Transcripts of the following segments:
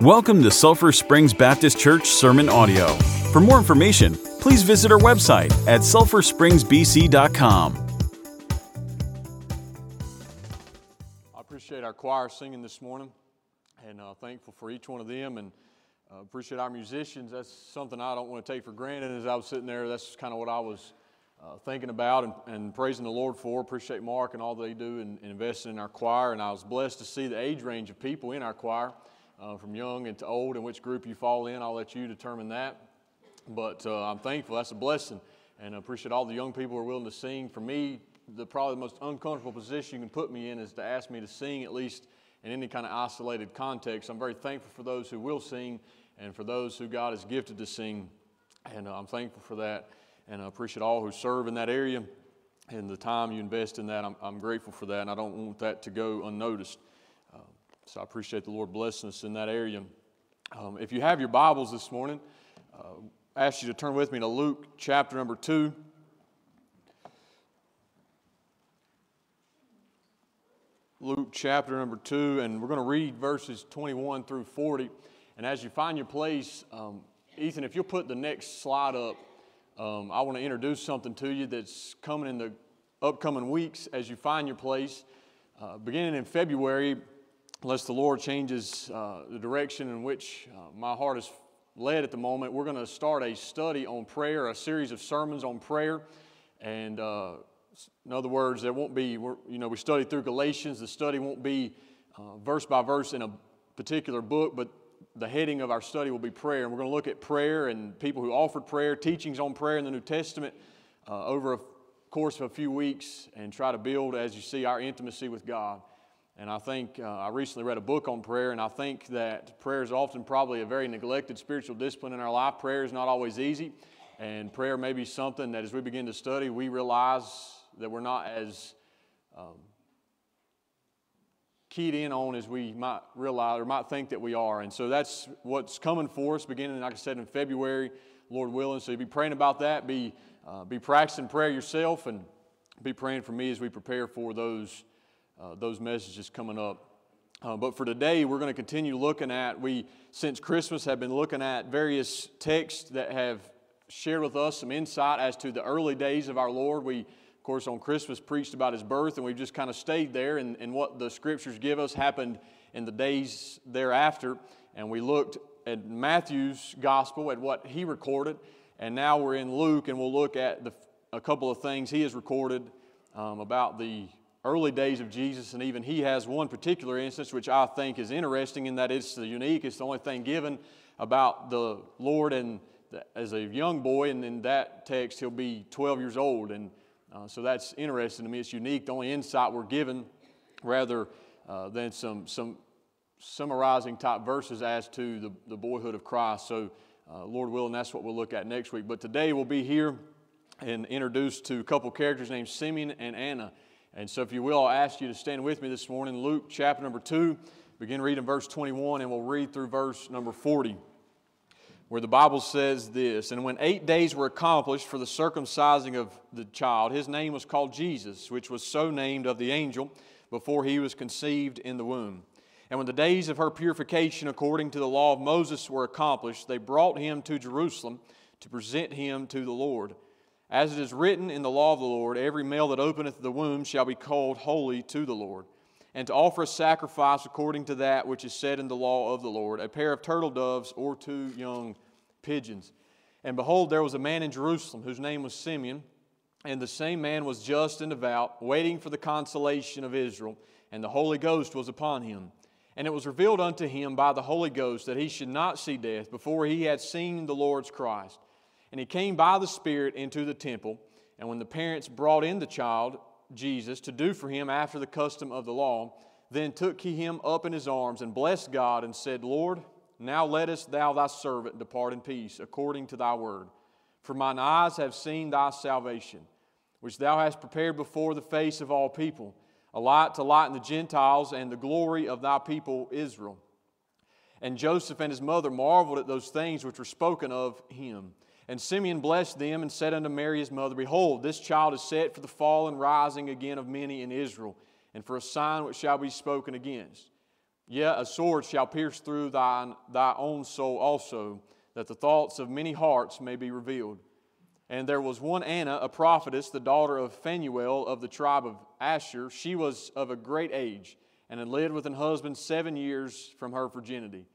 Welcome to Sulphur Springs Baptist Church Sermon Audio. For more information, please visit our website at sulphurspringsbc.com. I appreciate our choir singing this morning and uh, thankful for each one of them and uh, appreciate our musicians. That's something I don't want to take for granted. As I was sitting there, that's kind of what I was uh, thinking about and, and, praising the Lord for. Appreciate Mark and all they do in, in, investing in our choir. And I was blessed to see the age range of people in our choir, uh, from young and to old, and which group you fall in. I'll let you determine that. But uh, I'm thankful. That's a blessing. And I appreciate all the young people who are willing to sing. For me, the probably the most uncomfortable position you can put me in is to ask me to sing at least in any kind of isolated context. I'm very thankful for those who will sing and for those who God has gifted to sing. And uh, I'm thankful for that. And I appreciate all who serve in that area and the time you invest in that. I'm, I'm grateful for that, and I don't want that to go unnoticed. So I appreciate the Lord blessing us in that area. Um, if you have your Bibles this morning, uh, I ask you to turn with me to Luke chapter number 2. Luke chapter number 2, and we're going to read verses 21 through 40. And as you find your place, um, Ethan, if you'll put the next slide up, um, I want to introduce something to you that's coming in the upcoming weeks as you find your place. Uh, beginning in February, unless the Lord changes uh, the direction in which uh, my heart is led at the moment, we're going to start a study on prayer, a series of sermons on prayer. And uh, in other words, there won't be, you know, we studied through Galatians. The study won't be uh, verse by verse in a particular book, but the heading of our study will be prayer. And we're going to look at prayer and people who offered prayer, teachings on prayer in the New Testament uh, over a course of a few weeks and try to build, as you see, our intimacy with God. And I think uh, I recently read a book on prayer, and I think that prayer is often probably a very neglected spiritual discipline in our life. Prayer is not always easy, and prayer may be something that as we begin to study, we realize that we're not as um, keyed in on as we might realize or might think that we are. And so that's what's coming for us beginning, like I said, in February, Lord willing. So be praying about that, be, uh, be practicing prayer yourself, and be praying for me as we prepare for those, uh, those messages coming up. Uh, but for today, we're going to continue looking at, we, since Christmas, have been looking at various texts that have shared with us some insight as to the early days of our Lord. We of course, on Christmas, preached about his birth, and we've just kind of stayed there. And, and what the scriptures give us happened in the days thereafter. And we looked at Matthew's gospel, at what he recorded. And now we're in Luke, and we'll look at the, a couple of things he has recorded um, about the early days of Jesus. And even he has one particular instance, which I think is interesting in that it's the unique, it's the only thing given about the Lord and as a young boy. And in that text, he'll be 12 years old. And uh, so that's interesting to me. It's unique. The only insight we're given, rather uh, than some, some summarizing type verses as to the, the boyhood of Christ. So, uh, Lord willing, that's what we'll look at next week. But today we'll be here and introduced to a couple characters named Simeon and Anna. And so, if you will, I'll ask you to stand with me this morning. Luke chapter number 2, begin reading verse 21, and we'll read through verse number 40 where the Bible says this And when eight days were accomplished for the circumcising of the child, his name was called Jesus, which was so named of the angel before he was conceived in the womb. And when the days of her purification according to the law of Moses were accomplished, they brought him to Jerusalem to present him to the Lord. As it is written in the law of the Lord, every male that openeth the womb shall be called holy to the Lord and to offer a sacrifice according to that which is said in the law of the Lord, a pair of turtle doves or two young pigeons. And behold, there was a man in Jerusalem whose name was Simeon, and the same man was just and devout, waiting for the consolation of Israel, and the Holy Ghost was upon him. And it was revealed unto him by the Holy Ghost that he should not see death before he had seen the Lord's Christ. And he came by the Spirit into the temple, and when the parents brought in the child, Jesus to do for him after the custom of the law. Then took he him up in his arms and blessed God and said, Lord, now lettest thou thy servant depart in peace, according to thy word. For mine eyes have seen thy salvation, which thou hast prepared before the face of all people, a light to lighten the Gentiles and the glory of thy people Israel. And Joseph and his mother marveled at those things which were spoken of him. And Simeon blessed them and said unto Mary his mother, Behold, this child is set for the fall and rising again of many in Israel, and for a sign which shall be spoken against. Yet a sword shall pierce through thine, thy own soul also, that the thoughts of many hearts may be revealed. And there was one Anna, a prophetess, the daughter of Phanuel of the tribe of Asher. She was of a great age, and had lived with an husband seven years from her virginity.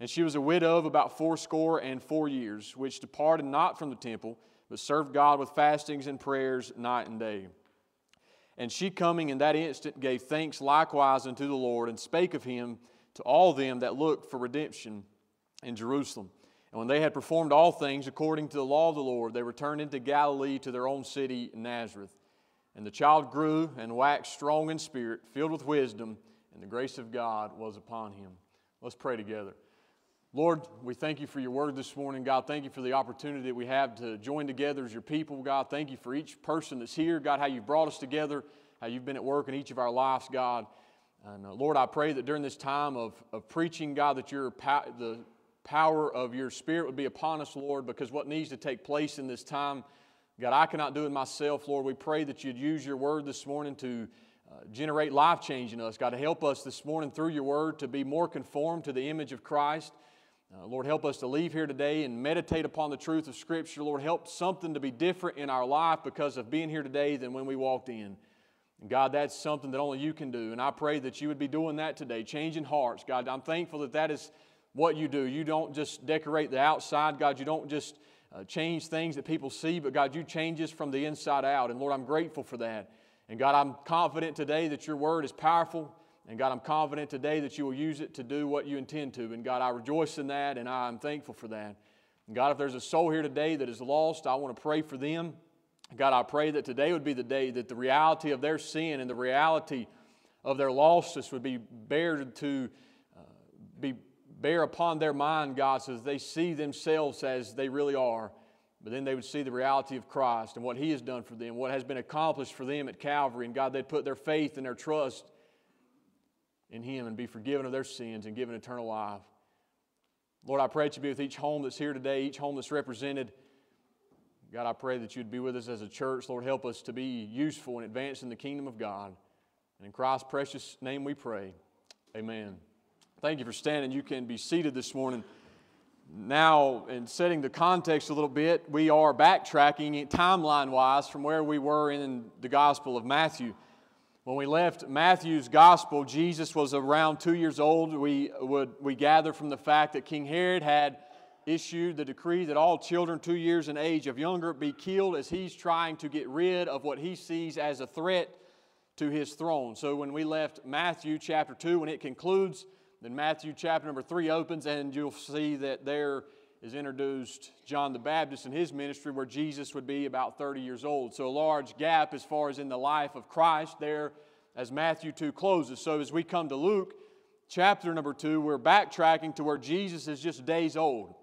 And she was a widow of about fourscore and four years, which departed not from the temple, but served God with fastings and prayers night and day. And she coming in that instant gave thanks likewise unto the Lord, and spake of him to all them that looked for redemption in Jerusalem. And when they had performed all things according to the law of the Lord, they returned into Galilee to their own city, Nazareth. And the child grew and waxed strong in spirit, filled with wisdom, and the grace of God was upon him. Let's pray together. Lord, we thank you for your word this morning. God, thank you for the opportunity that we have to join together as your people. God, thank you for each person that's here. God, how you've brought us together, how you've been at work in each of our lives, God. And uh, Lord, I pray that during this time of, of preaching, God, that your the power of your Spirit would be upon us, Lord, because what needs to take place in this time, God, I cannot do it myself, Lord. We pray that you'd use your word this morning to uh, generate life change in us. God, to help us this morning through your word to be more conformed to the image of Christ. Uh, Lord, help us to leave here today and meditate upon the truth of Scripture. Lord, help something to be different in our life because of being here today than when we walked in. And God, that's something that only you can do. And I pray that you would be doing that today, changing hearts. God, I'm thankful that that is what you do. You don't just decorate the outside, God. You don't just uh, change things that people see, but God, you change us from the inside out. And Lord, I'm grateful for that. And God, I'm confident today that your word is powerful. And God, I'm confident today that you will use it to do what you intend to. And God, I rejoice in that and I'm thankful for that. And God, if there's a soul here today that is lost, I want to pray for them. God, I pray that today would be the day that the reality of their sin and the reality of their lostness would be bared to uh, be bear upon their mind, God, so that they see themselves as they really are. But then they would see the reality of Christ and what He has done for them, what has been accomplished for them at Calvary. And God, they'd put their faith and their trust in Him and be forgiven of their sins and given eternal life. Lord, I pray that you be with each home that's here today, each home that's represented. God, I pray that you'd be with us as a church. Lord, help us to be useful in advancing the kingdom of God. And in Christ's precious name we pray. Amen. Thank you for standing. You can be seated this morning. Now, in setting the context a little bit, we are backtracking timeline wise from where we were in the Gospel of Matthew. When we left Matthew's gospel, Jesus was around two years old. We, would, we gather from the fact that King Herod had issued the decree that all children two years in age of younger be killed as he's trying to get rid of what he sees as a threat to his throne. So when we left Matthew chapter 2, when it concludes, then Matthew chapter number 3 opens, and you'll see that there is introduced John the Baptist and his ministry, where Jesus would be about 30 years old. So, a large gap as far as in the life of Christ there as Matthew 2 closes. So, as we come to Luke chapter number 2, we're backtracking to where Jesus is just days old.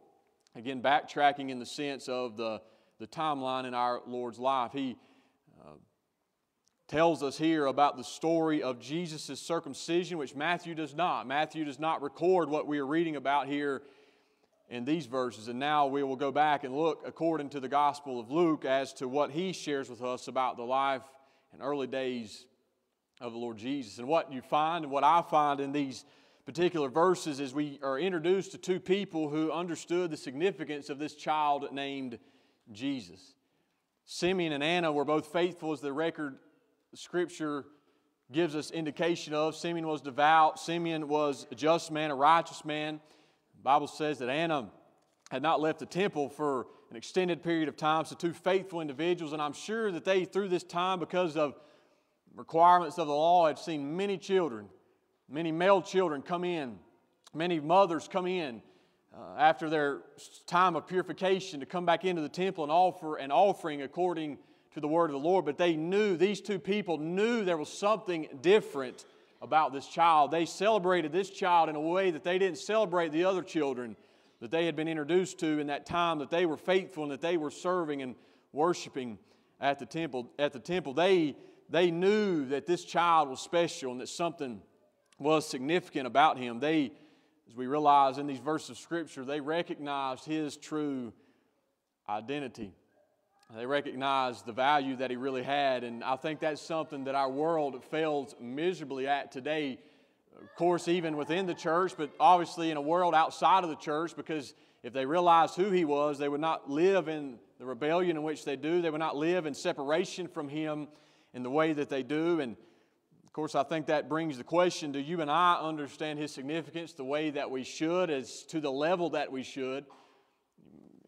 Again, backtracking in the sense of the, the timeline in our Lord's life. He uh, tells us here about the story of Jesus' circumcision, which Matthew does not. Matthew does not record what we are reading about here in these verses. And now we will go back and look according to the Gospel of Luke as to what he shares with us about the life and early days of the Lord Jesus. And what you find and what I find in these particular verses is we are introduced to two people who understood the significance of this child named Jesus. Simeon and Anna were both faithful as the record scripture gives us indication of. Simeon was devout, Simeon was a just man, a righteous man. The Bible says that Anna had not left the temple for an extended period of time, so two faithful individuals, and I'm sure that they, through this time, because of requirements of the law, had seen many children, many male children come in, many mothers come in uh, after their time of purification to come back into the temple and offer an offering according to the word of the Lord. But they knew, these two people knew there was something different about this child. They celebrated this child in a way that they didn't celebrate the other children that they had been introduced to in that time that they were faithful and that they were serving and worshiping at the temple. At the temple, they they knew that this child was special and that something was significant about him. They, as we realize in these verses of Scripture, they recognized his true identity. They recognized the value that he really had. And I think that's something that our world fails miserably at today. of course, even within the church, but obviously in a world outside of the church, because if they realized who he was, they would not live in the rebellion in which they do. They would not live in separation from him in the way that they do. And of course, I think that brings the question do you and I understand his significance the way that we should, as to the level that we should?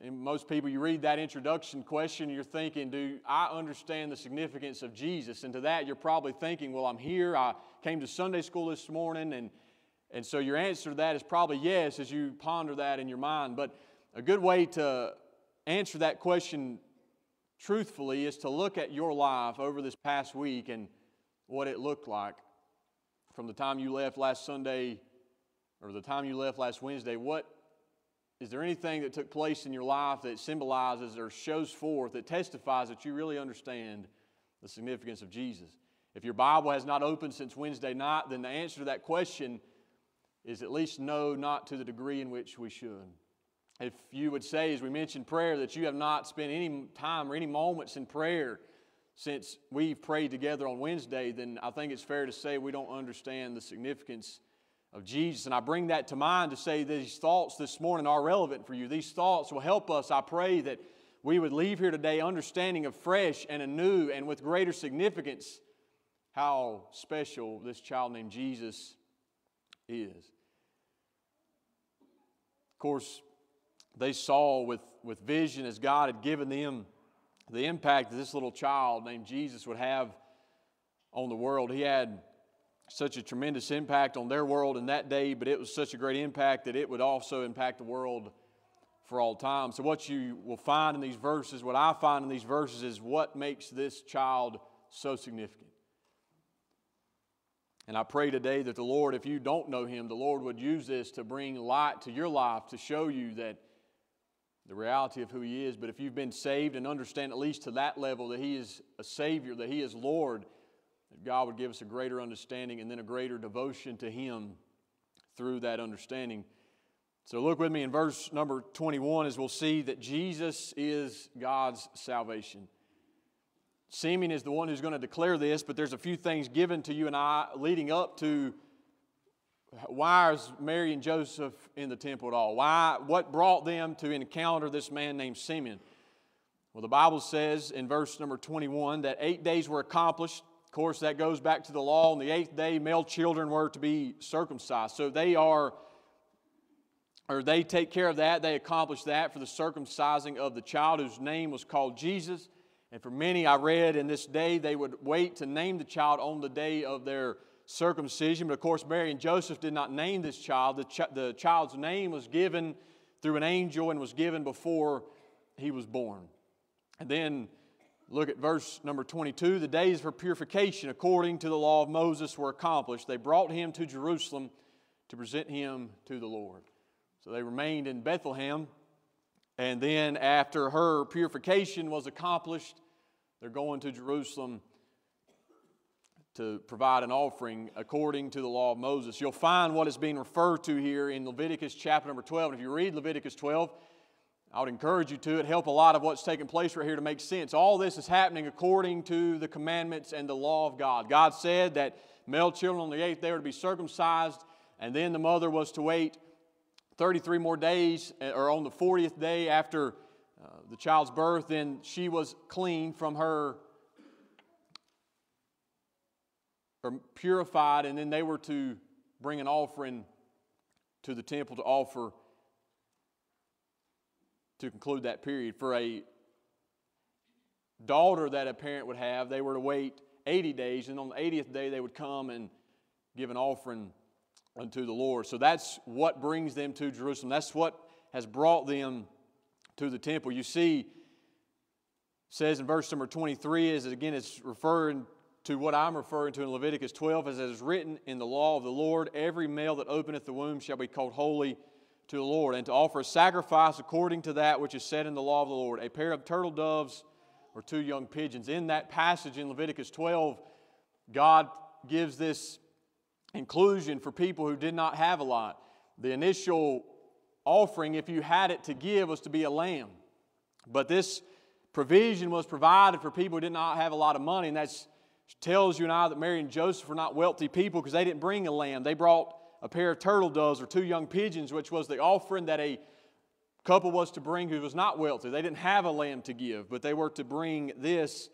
And most people, you read that introduction question, you're thinking, Do I understand the significance of Jesus? And to that, you're probably thinking, Well, I'm here. I came to Sunday school this morning. And, and so your answer to that is probably yes as you ponder that in your mind. But a good way to answer that question truthfully is to look at your life over this past week and what it looked like from the time you left last Sunday or the time you left last Wednesday. What is there anything that took place in your life that symbolizes or shows forth, that testifies that you really understand the significance of Jesus? If your Bible has not opened since Wednesday night, then the answer to that question is at least no, not to the degree in which we should. If you would say, as we mentioned prayer, that you have not spent any time or any moments in prayer since we've prayed together on Wednesday, then I think it's fair to say we don't understand the significance of Jesus. And I bring that to mind to say these thoughts this morning are relevant for you. These thoughts will help us. I pray that we would leave here today understanding afresh and anew and with greater significance how special this child named Jesus is. Of course, they saw with, with vision as God had given them the impact that this little child named Jesus would have on the world. He had such a tremendous impact on their world in that day, but it was such a great impact that it would also impact the world for all time. So, what you will find in these verses, what I find in these verses, is what makes this child so significant. And I pray today that the Lord, if you don't know Him, the Lord would use this to bring light to your life to show you that the reality of who He is. But if you've been saved and understand at least to that level that He is a Savior, that He is Lord, God would give us a greater understanding and then a greater devotion to Him through that understanding. So look with me in verse number 21 as we'll see that Jesus is God's salvation. Simeon is the one who's going to declare this, but there's a few things given to you and I leading up to why is Mary and Joseph in the temple at all? Why, what brought them to encounter this man named Simeon? Well, the Bible says in verse number 21 that eight days were accomplished course, that goes back to the law. On the eighth day, male children were to be circumcised. So they are, or they take care of that. They accomplish that for the circumcising of the child whose name was called Jesus. And for many, I read in this day, they would wait to name the child on the day of their circumcision. But of course, Mary and Joseph did not name this child. The, ch- the child's name was given through an angel and was given before he was born. And then Look at verse number 22. The days for purification according to the law of Moses were accomplished. They brought him to Jerusalem to present him to the Lord. So they remained in Bethlehem. And then, after her purification was accomplished, they're going to Jerusalem to provide an offering according to the law of Moses. You'll find what is being referred to here in Leviticus chapter number 12. And if you read Leviticus 12, I would encourage you to. It help a lot of what's taking place right here to make sense. All this is happening according to the commandments and the law of God. God said that male children on the eighth day were to be circumcised, and then the mother was to wait 33 more days, eh, or on the 40th day after uh, the child's birth, then she was clean from her, or purified, and then they were to bring an offering to the temple to offer to conclude that period. For a daughter that a parent would have, they were to wait 80 days, and on the 80th day, they would come and give an offering unto the Lord. So that's what brings them to Jerusalem. That's what has brought them to the temple. You see, says in verse number 23, is again, it's referring to what I'm referring to in Leviticus 12, as it is written in the law of the Lord, every male that openeth the womb shall be called holy to the Lord, and to offer a sacrifice according to that which is said in the law of the Lord a pair of turtle doves or two young pigeons. In that passage in Leviticus 12, God gives this inclusion for people who did not have a lot. The initial offering, if you had it to give, was to be a lamb. But this provision was provided for people who did not have a lot of money, and that tells you and I that Mary and Joseph were not wealthy people because they didn't bring a lamb. They brought a pair of turtle doves or two young pigeons, which was the offering that a couple was to bring who was not wealthy. They didn't have a lamb to give, but they were to bring this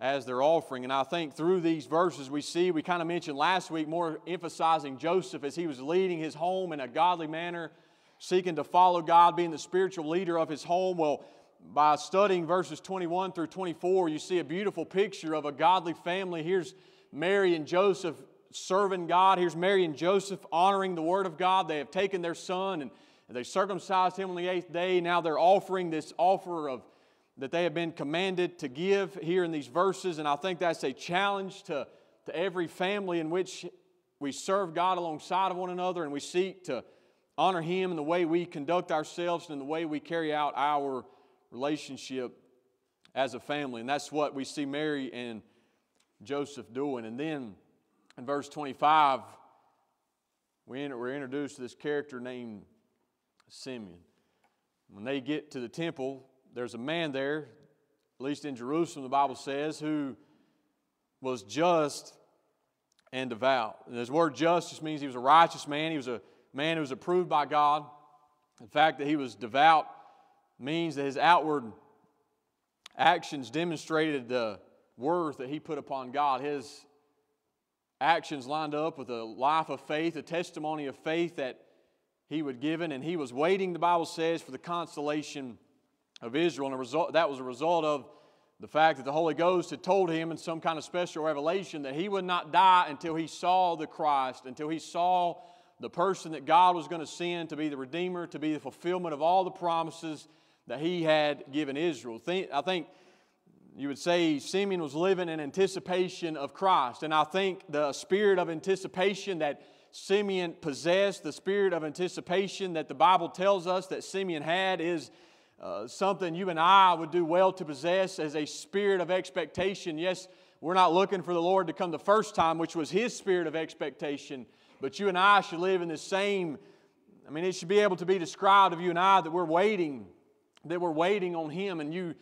as their offering. And I think through these verses we see, we kind of mentioned last week, more emphasizing Joseph as he was leading his home in a godly manner, seeking to follow God, being the spiritual leader of his home. Well, by studying verses 21 through 24, you see a beautiful picture of a godly family. Here's Mary and Joseph serving God. Here's Mary and Joseph honoring the Word of God. They have taken their son and they circumcised him on the eighth day. Now they're offering this offer of that they have been commanded to give here in these verses. And I think that's a challenge to, to every family in which we serve God alongside of one another and we seek to honor Him in the way we conduct ourselves and in the way we carry out our relationship as a family. And that's what we see Mary and Joseph doing. And then in verse 25, we're introduced to this character named Simeon. When they get to the temple, there's a man there, at least in Jerusalem, the Bible says, who was just and devout. And this word just just means he was a righteous man. He was a man who was approved by God. The fact that he was devout means that his outward actions demonstrated the worth that he put upon God. His actions lined up with a life of faith, a testimony of faith that he would given, and he was waiting, the Bible says, for the consolation of Israel. And result, that was a result of the fact that the Holy Ghost had told him in some kind of special revelation that he would not die until he saw the Christ, until he saw the person that God was going to send to be the Redeemer, to be the fulfillment of all the promises that he had given Israel. I think you would say Simeon was living in anticipation of Christ. And I think the spirit of anticipation that Simeon possessed, the spirit of anticipation that the Bible tells us that Simeon had, is uh, something you and I would do well to possess as a spirit of expectation. Yes, we're not looking for the Lord to come the first time, which was his spirit of expectation, but you and I should live in the same. I mean, it should be able to be described of you and I that we're waiting that we're waiting on Him. And you,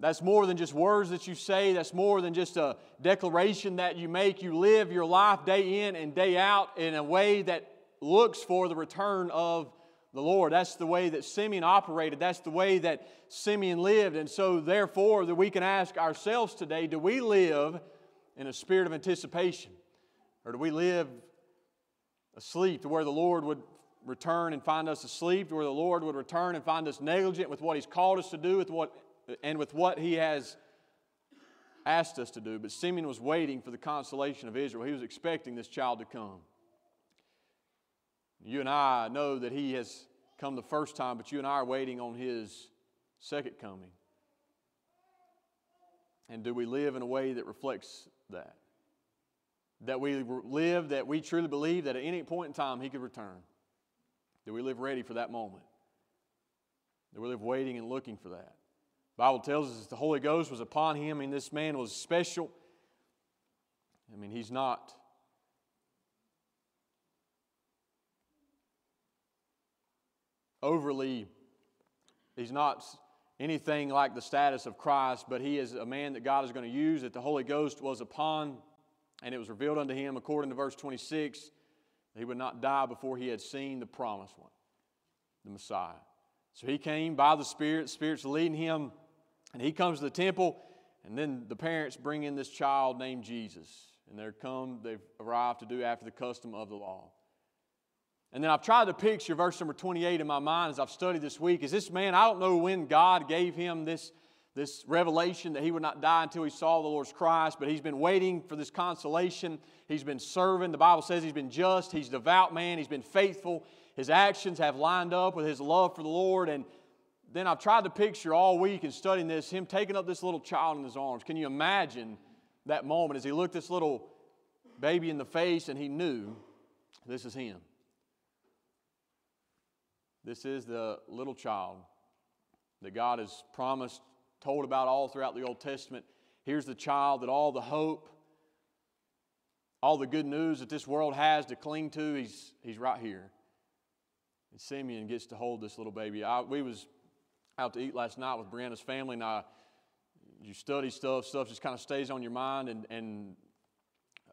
that's more than just words that you say, that's more than just a declaration that you make. You live your life day in and day out in a way that looks for the return of the Lord. That's the way that Simeon operated. That's the way that Simeon lived. And so, therefore, that we can ask ourselves today do we live in a spirit of anticipation? Or do we live asleep to where the Lord would return and find us asleep, to where the Lord would return and find us negligent with what He's called us to do with what, and with what He has asked us to do. But Simeon was waiting for the consolation of Israel. He was expecting this child to come. You and I know that He has come the first time, but you and I are waiting on His second coming. And do we live in a way that reflects that? That we live, that we truly believe that at any point in time He could return. Do we live ready for that moment? Do we live waiting and looking for that? Bible tells us that the Holy Ghost was upon him, and this man was special. I mean, he's not overly, he's not anything like the status of Christ, but he is a man that God is going to use, that the Holy Ghost was upon, and it was revealed unto him, according to verse 26, he would not die before he had seen the promised one, the Messiah. So he came by the Spirit, the Spirit's leading him, and he comes to the temple, and then the parents bring in this child named Jesus. And they're come, they've arrived to do after the custom of the law. And then I've tried to picture verse number 28 in my mind as I've studied this week. Is this man, I don't know when God gave him this this revelation that he would not die until he saw the Lord's Christ, but he's been waiting for this consolation. He's been serving. The Bible says he's been just, he's a devout man, he's been faithful. His actions have lined up with his love for the Lord. And then I've tried to picture all week in studying this, him taking up this little child in his arms. Can you imagine that moment as he looked this little baby in the face and he knew this is him? This is the little child that God has promised told about all throughout the Old Testament. Here's the child that all the hope, all the good news that this world has to cling to, he's, he's right here. And Simeon gets to hold this little baby. I, we was out to eat last night with Brianna's family, and I, you study stuff, stuff just kind of stays on your mind. And, and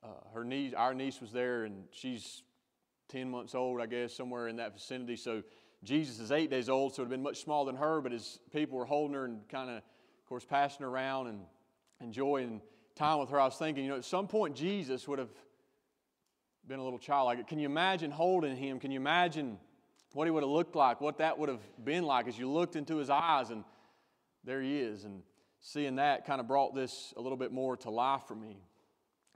uh, her niece, our niece was there, and she's 10 months old, I guess, somewhere in that vicinity. So Jesus is eight days old, so it would have been much smaller than her, but as people were holding her and kind of, of course, passing her around and enjoying time with her, I was thinking, you know, at some point Jesus would have been a little child like Can you imagine holding him? Can you imagine what he would have looked like, what that would have been like as you looked into his eyes and there he is? And seeing that kind of brought this a little bit more to life for me.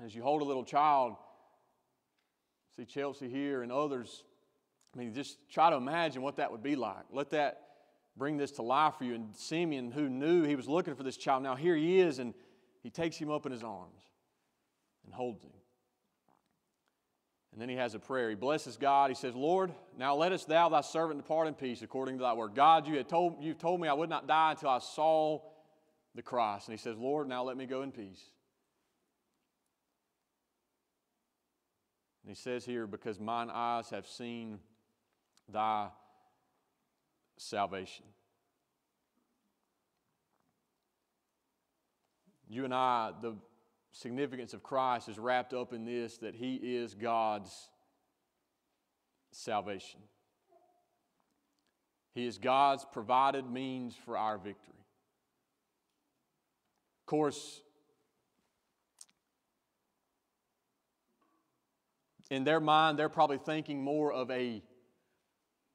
As you hold a little child, see Chelsea here and others, I mean, just try to imagine what that would be like. Let that bring this to life for you. And Simeon, who knew he was looking for this child, now here he is, and he takes him up in his arms and holds him. And then he has a prayer. He blesses God. He says, Lord, now lettest thou thy servant depart in peace according to thy word. God, you had told, you've told me I would not die until I saw the Christ. And he says, Lord, now let me go in peace. And he says here, because mine eyes have seen thy salvation. You and I, the significance of Christ is wrapped up in this that He is God's salvation. He is God's provided means for our victory. Of course, in their mind, they're probably thinking more of a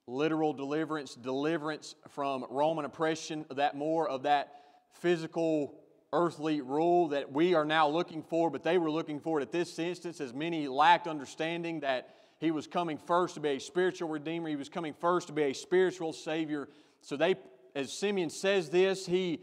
literal deliverance, deliverance from Roman oppression, that more of that physical earthly rule that we are now looking for, but they were looking for it at this instance, as many lacked understanding that he was coming first to be a spiritual redeemer, he was coming first to be a spiritual savior. So they, as Simeon says this, he,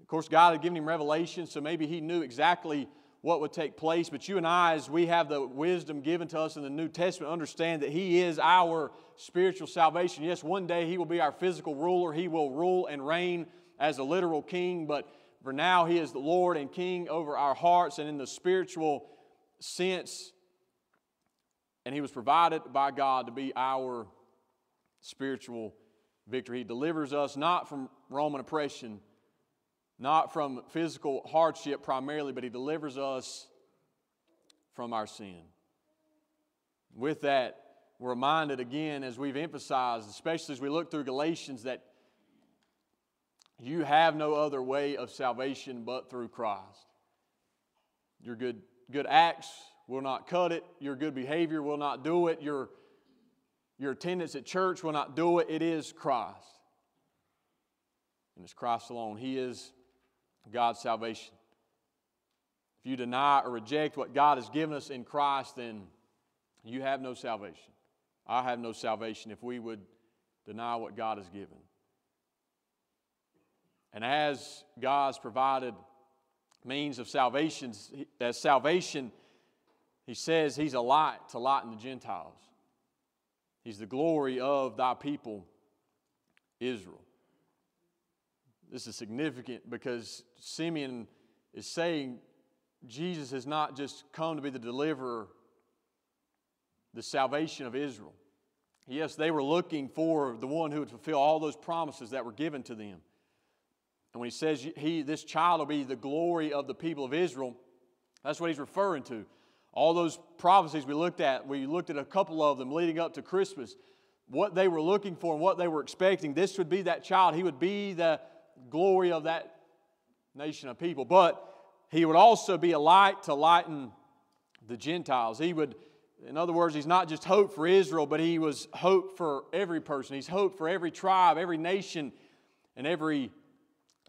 of course, God had given him revelation, so maybe he knew exactly what would take place. But you and I, as we have the wisdom given to us in the New Testament, understand that He is our spiritual salvation. Yes, one day He will be our physical ruler, He will rule and reign as a literal king, but for now, He is the Lord and King over our hearts and in the spiritual sense. And He was provided by God to be our spiritual victory. He delivers us not from Roman oppression, not from physical hardship primarily, but He delivers us from our sin. With that, we're reminded again, as we've emphasized, especially as we look through Galatians, that you have no other way of salvation but through Christ. Your good, good acts will not cut it. Your good behavior will not do it. Your, your attendance at church will not do it. It is Christ. And it's Christ alone. He is God's salvation. If you deny or reject what God has given us in Christ, then you have no salvation. I have no salvation if we would deny what God has given. And as God's provided means of salvation, as salvation, he says he's a light to lighten the Gentiles. He's the glory of thy people, Israel. This is significant because Simeon is saying Jesus has not just come to be the deliverer, the salvation of Israel. Yes, they were looking for the one who would fulfill all those promises that were given to them. And when he says he, this child will be the glory of the people of Israel, that's what he's referring to. All those prophecies we looked at, we looked at a couple of them leading up to Christmas. What they were looking for and what they were expecting, this would be that child. He would be the glory of that nation of people. But he would also be a light to lighten the Gentiles. He would, in other words, he's not just hope for Israel, but he was hope for every person. He's hope for every tribe, every nation, and every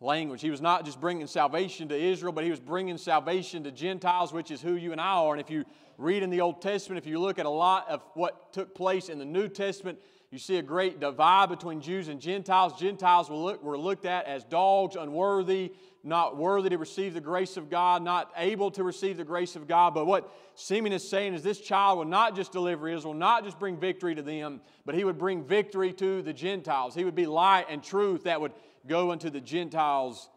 language. He was not just bringing salvation to Israel, but he was bringing salvation to Gentiles, which is who you and I are. And if you read in the Old Testament, if you look at a lot of what took place in the New Testament, you see a great divide between Jews and Gentiles. Gentiles were, look, were looked at as dogs, unworthy, not worthy to receive the grace of God, not able to receive the grace of God. But what Simeon is saying is this child will not just deliver Israel, not just bring victory to them, but he would bring victory to the Gentiles. He would be light and truth that would go unto the Gentiles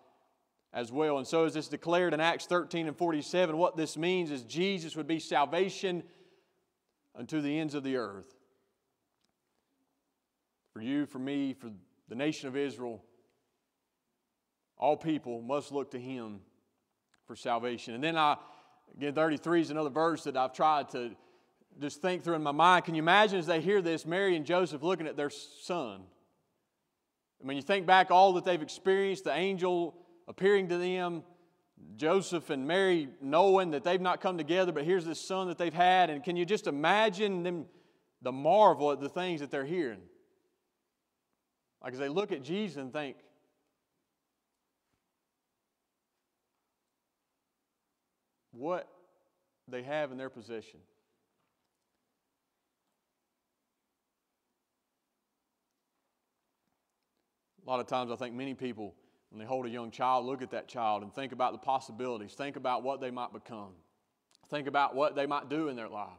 as well. And so, as it's declared in Acts 13 and 47, what this means is Jesus would be salvation unto the ends of the earth. For you, for me, for the nation of Israel, all people must look to him for salvation. And then I, again, 33 is another verse that I've tried to just think through in my mind. Can you imagine as they hear this, Mary and Joseph looking at their son? I mean, you think back all that they've experienced, the angel appearing to them, Joseph and Mary knowing that they've not come together, but here's this son that they've had. And can you just imagine them, the marvel at the things that they're hearing? Like as they look at Jesus and think, what they have in their possession. A lot of times, I think many people, when they hold a young child, look at that child and think about the possibilities, think about what they might become, think about what they might do in their life.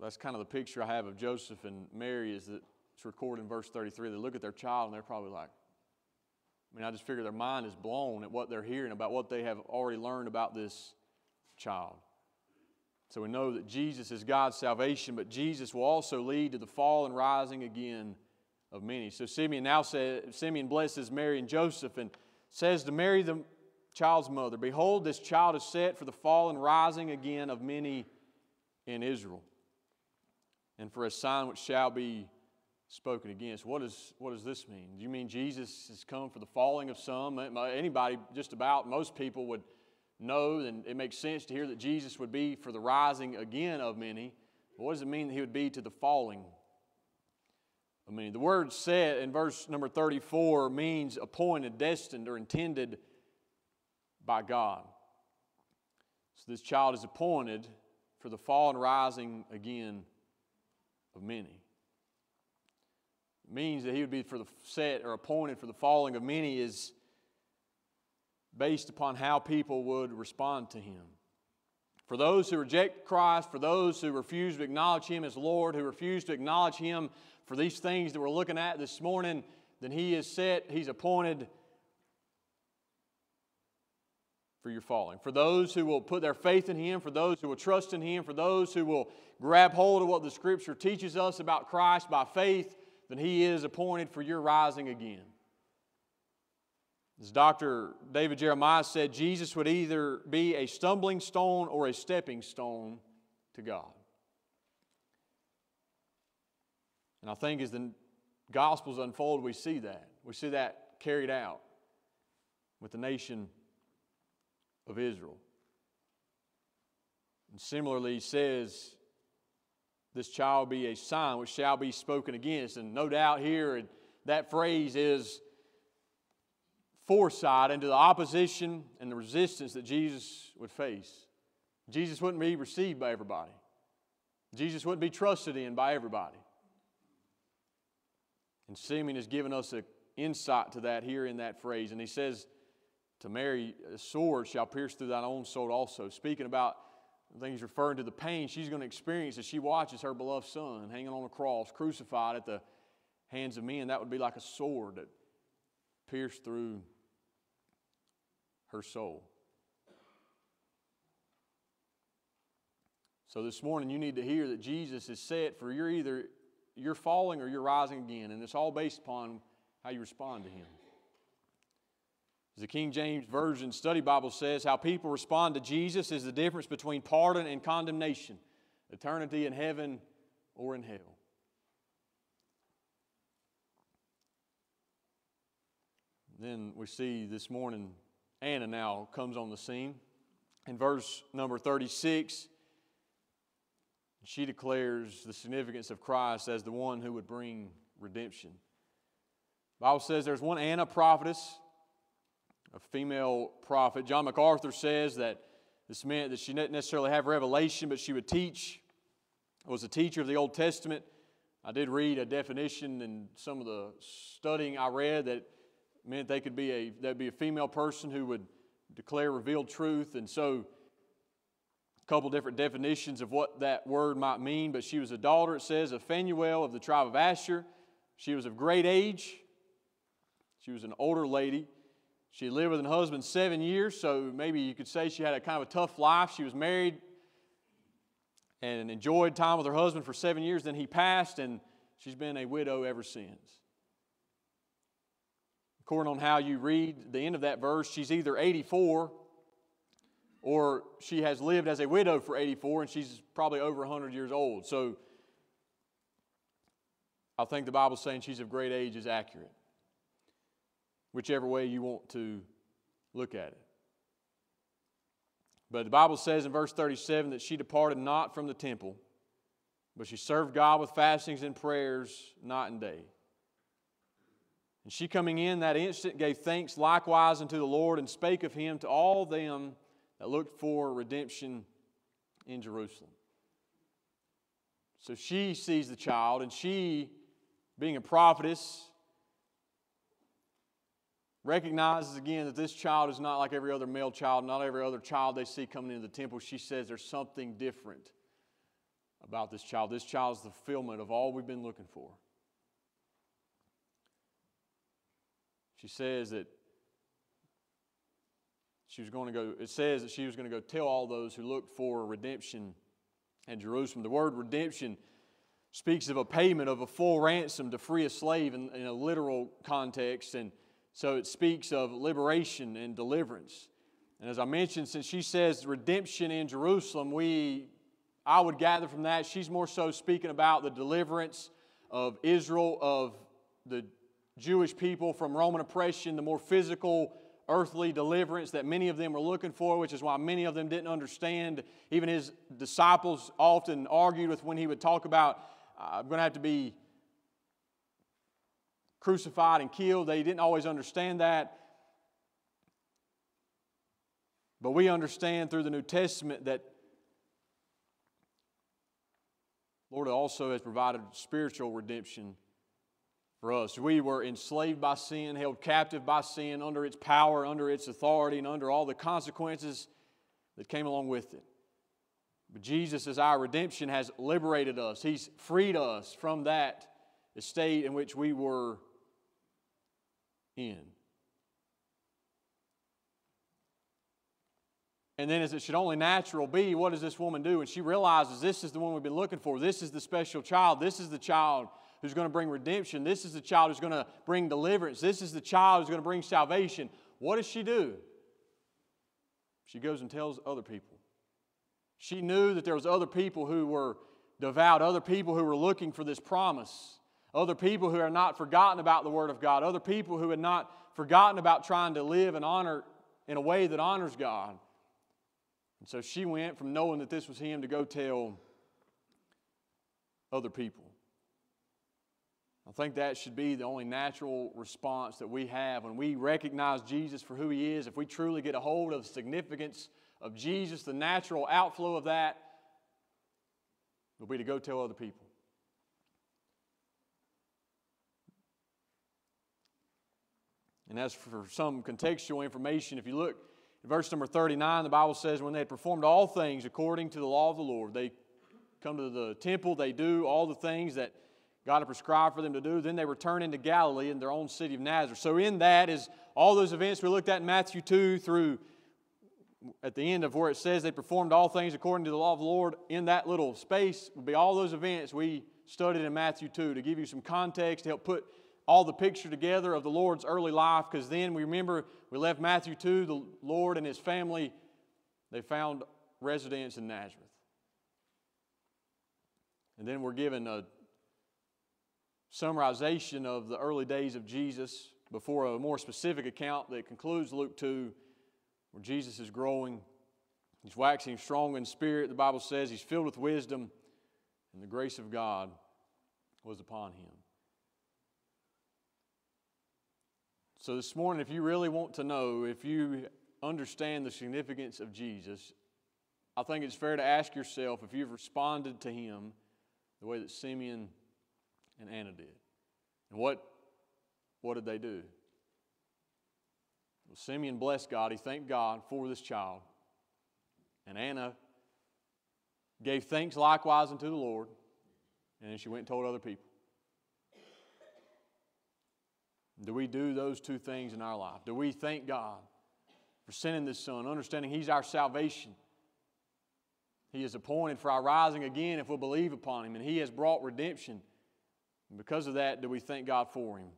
That's kind of the picture I have of Joseph and Mary, is that it's recorded in verse 33. They look at their child and they're probably like, I mean, I just figure their mind is blown at what they're hearing about what they have already learned about this child. So we know that Jesus is God's salvation, but Jesus will also lead to the fall and rising again of many. So Simeon now says, Simeon blesses Mary and Joseph and says to Mary, the child's mother, Behold, this child is set for the fall and rising again of many in Israel, and for a sign which shall be spoken against. What, is, what does this mean? Do you mean Jesus has come for the falling of some? Anybody, just about, most people would know, and it makes sense to hear that Jesus would be for the rising again of many. But what does it mean that he would be to the falling of many? The word set in verse number 34 means appointed, destined, or intended by God. So this child is appointed for the fall and rising again of many. It means that he would be for the set or appointed for the falling of many is based upon how people would respond to him. For those who reject Christ, for those who refuse to acknowledge him as Lord, who refuse to acknowledge him for these things that we're looking at this morning, then he is set, he's appointed for your falling. For those who will put their faith in Him, for those who will trust in Him, for those who will grab hold of what the Scripture teaches us about Christ by faith, then He is appointed for your rising again. As Dr. David Jeremiah said, Jesus would either be a stumbling stone or a stepping stone to God. And I think as the Gospels unfold, we see that. We see that carried out with the nation of Israel. And similarly, he says, This child be a sign which shall be spoken against. And no doubt here, that phrase is foresight into the opposition and the resistance that Jesus would face. Jesus wouldn't be received by everybody, Jesus wouldn't be trusted in by everybody. And Simeon has given us an insight to that here in that phrase. And he says, To Mary, a sword shall pierce through thine own soul also. Speaking about things referring to the pain she's going to experience as she watches her beloved son hanging on a cross, crucified at the hands of men. That would be like a sword that pierced through her soul. So this morning you need to hear that Jesus is set for you're either you're falling or you're rising again, and it's all based upon how you respond to him. As the King James Version Study Bible says, how people respond to Jesus is the difference between pardon and condemnation, eternity in heaven or in hell. Then we see this morning Anna now comes on the scene. In verse number 36, she declares the significance of Christ as the one who would bring redemption. The Bible says there's one Anna prophetess, a female prophet. John MacArthur says that this meant that she didn't necessarily have revelation, but she would teach, was a teacher of the Old Testament. I did read a definition in some of the studying I read that meant they could be a that'd be a female person who would declare revealed truth. And so a couple different definitions of what that word might mean but she was a daughter it says of phanuel of the tribe of asher. She was of great age. She was an older lady. She lived with her husband seven years so maybe you could say she had a kind of a tough life. She was married and enjoyed time with her husband for seven years. Then he passed and She's been a widow ever since. According on how you read the end of that verse, she's either 84 or she has lived as a widow for 84 and she's probably over 100 years old. So I think the Bible saying she's of great age is accurate, whichever way you want to look at it. But the Bible says in verse 37 that she departed not from the temple, but she served God with fastings and prayers night and day. And she coming in that instant gave thanks likewise unto the Lord and spake of him to all them that looked for redemption in Jerusalem. So she sees the child, and she, being a prophetess, recognizes again that this child is not like every other male child, not every other child they see coming into the temple. She says there's something different about this child. This child is the fulfillment of all we've been looking for. She says that she was going to go, it says that she was going to go tell all those who looked for redemption in Jerusalem. The word redemption speaks of a payment of a full ransom to free a slave in, in a literal context. And so it speaks of liberation and deliverance. And as I mentioned, since she says redemption in Jerusalem, we, I would gather from that, she's more so speaking about the deliverance of Israel, of the Jewish people from Roman oppression, the more physical, earthly deliverance that many of them were looking for, which is why many of them didn't understand. Even his disciples often argued with when he would talk about, uh, I'm going to have to be crucified and killed. They didn't always understand that. But we understand through the New Testament that Lord also has provided spiritual redemption for us. We were enslaved by sin, held captive by sin, under its power, under its authority, and under all the consequences that came along with it. But Jesus, as our redemption, has liberated us. He's freed us from that state in which we were in. And then, as it should only natural be, what does this woman do? And she realizes this is the one we've been looking for. This is the special child. This is the child who's going to bring redemption. This is the child who's going to bring deliverance. This is the child who's going to bring salvation. What does she do? She goes and tells other people. She knew that there was other people who were devout, other people who were looking for this promise other people who had not forgotten about the Word of God, other people who had not forgotten about trying to live and honor in a way that honors God. And so she went from knowing that this was him to go tell other people. I think that should be the only natural response that we have when we recognize Jesus for who he is. If we truly get a hold of the significance of Jesus, the natural outflow of that will be to go tell other people. And as for some contextual information, if you look at verse number 39, the Bible says, When they had performed all things according to the law of the Lord, they come to the temple, they do all the things that God had prescribed for them to do. Then they return into Galilee in their own city of Nazareth. So, in that is all those events we looked at in Matthew 2 through at the end of where it says they performed all things according to the law of the Lord. In that little space will be all those events we studied in Matthew 2 to give you some context to help put all the picture together of the Lord's early life because then we remember we left Matthew 2, the Lord and his family, they found residence in Nazareth. And then we're given a summarization of the early days of Jesus before a more specific account that concludes Luke 2, where Jesus is growing. He's waxing strong in spirit. The Bible says he's filled with wisdom, and the grace of God was upon him. So, this morning, if you really want to know, if you understand the significance of Jesus, I think it's fair to ask yourself if you've responded to him the way that Simeon and Anna did. And what, what did they do? Well, Simeon blessed God. He thanked God for this child. And Anna gave thanks likewise unto the Lord. And then she went and told other people. Do we do those two things in our life? Do we thank God for sending this Son, understanding He's our salvation? He is appointed for our rising again if we believe upon Him, and He has brought redemption. And because of that, do we thank God for him?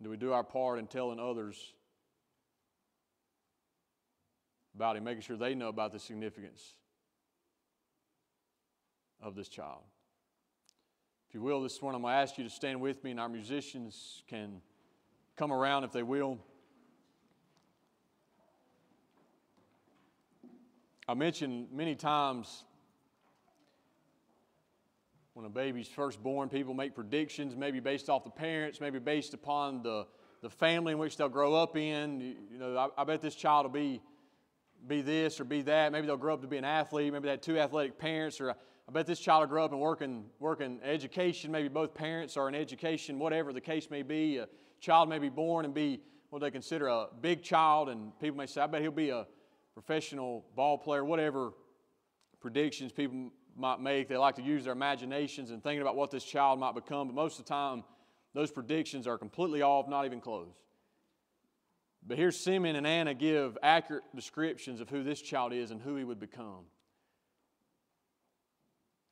Do we do our part in telling others about him, making sure they know about the significance of this child? If you will, this morning I'm going to ask you to stand with me, and our musicians can come around if they will. I mentioned many times when a baby's first born, people make predictions, maybe based off the parents, maybe based upon the, the family in which they'll grow up in. You, know, I, I, bet this child will be, be this or be that. Maybe they'll grow up to be an athlete. Maybe they had two athletic parents. Or I bet this child will grow up and work in, work in education. Maybe both parents are in education, whatever the case may be. A child may be born and be what they consider a big child, and people may say, I bet he'll be a professional ball player, whatever predictions people might make. They like to use their imaginations and thinking about what this child might become, but most of the time, those predictions are completely off, not even close. But here, Simeon and Anna give accurate descriptions of who this child is and who he would become.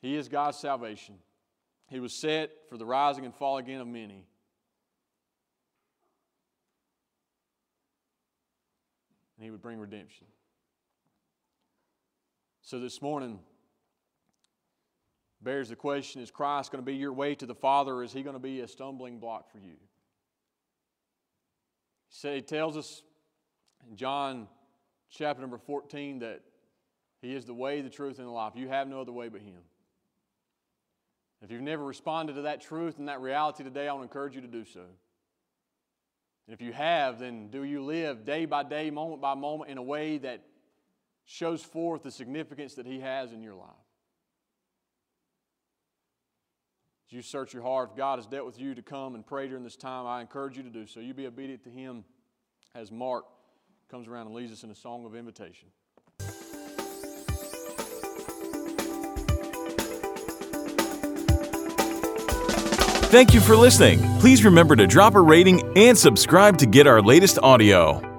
He is God's salvation. He was set for the rising and fall again of many. And he would bring redemption. So this morning, bears the question is Christ going to be your way to the Father, or is he going to be a stumbling block for you? He, tells us in John chapter number 14 that he is the way, the truth, and the life. You have no other way but him. If you've never responded to that truth and that reality today, I want to encourage you to do so. And if you have, then do you live day by day, moment by moment, in a way that shows forth the significance that He has in your life? As you search your heart, if God has dealt with you to come and pray during this time, I encourage you to do so. You be obedient to Him as Mark comes around and leads us in a song of invitation. Thank you for listening. Please remember to drop a rating and subscribe to get our latest audio.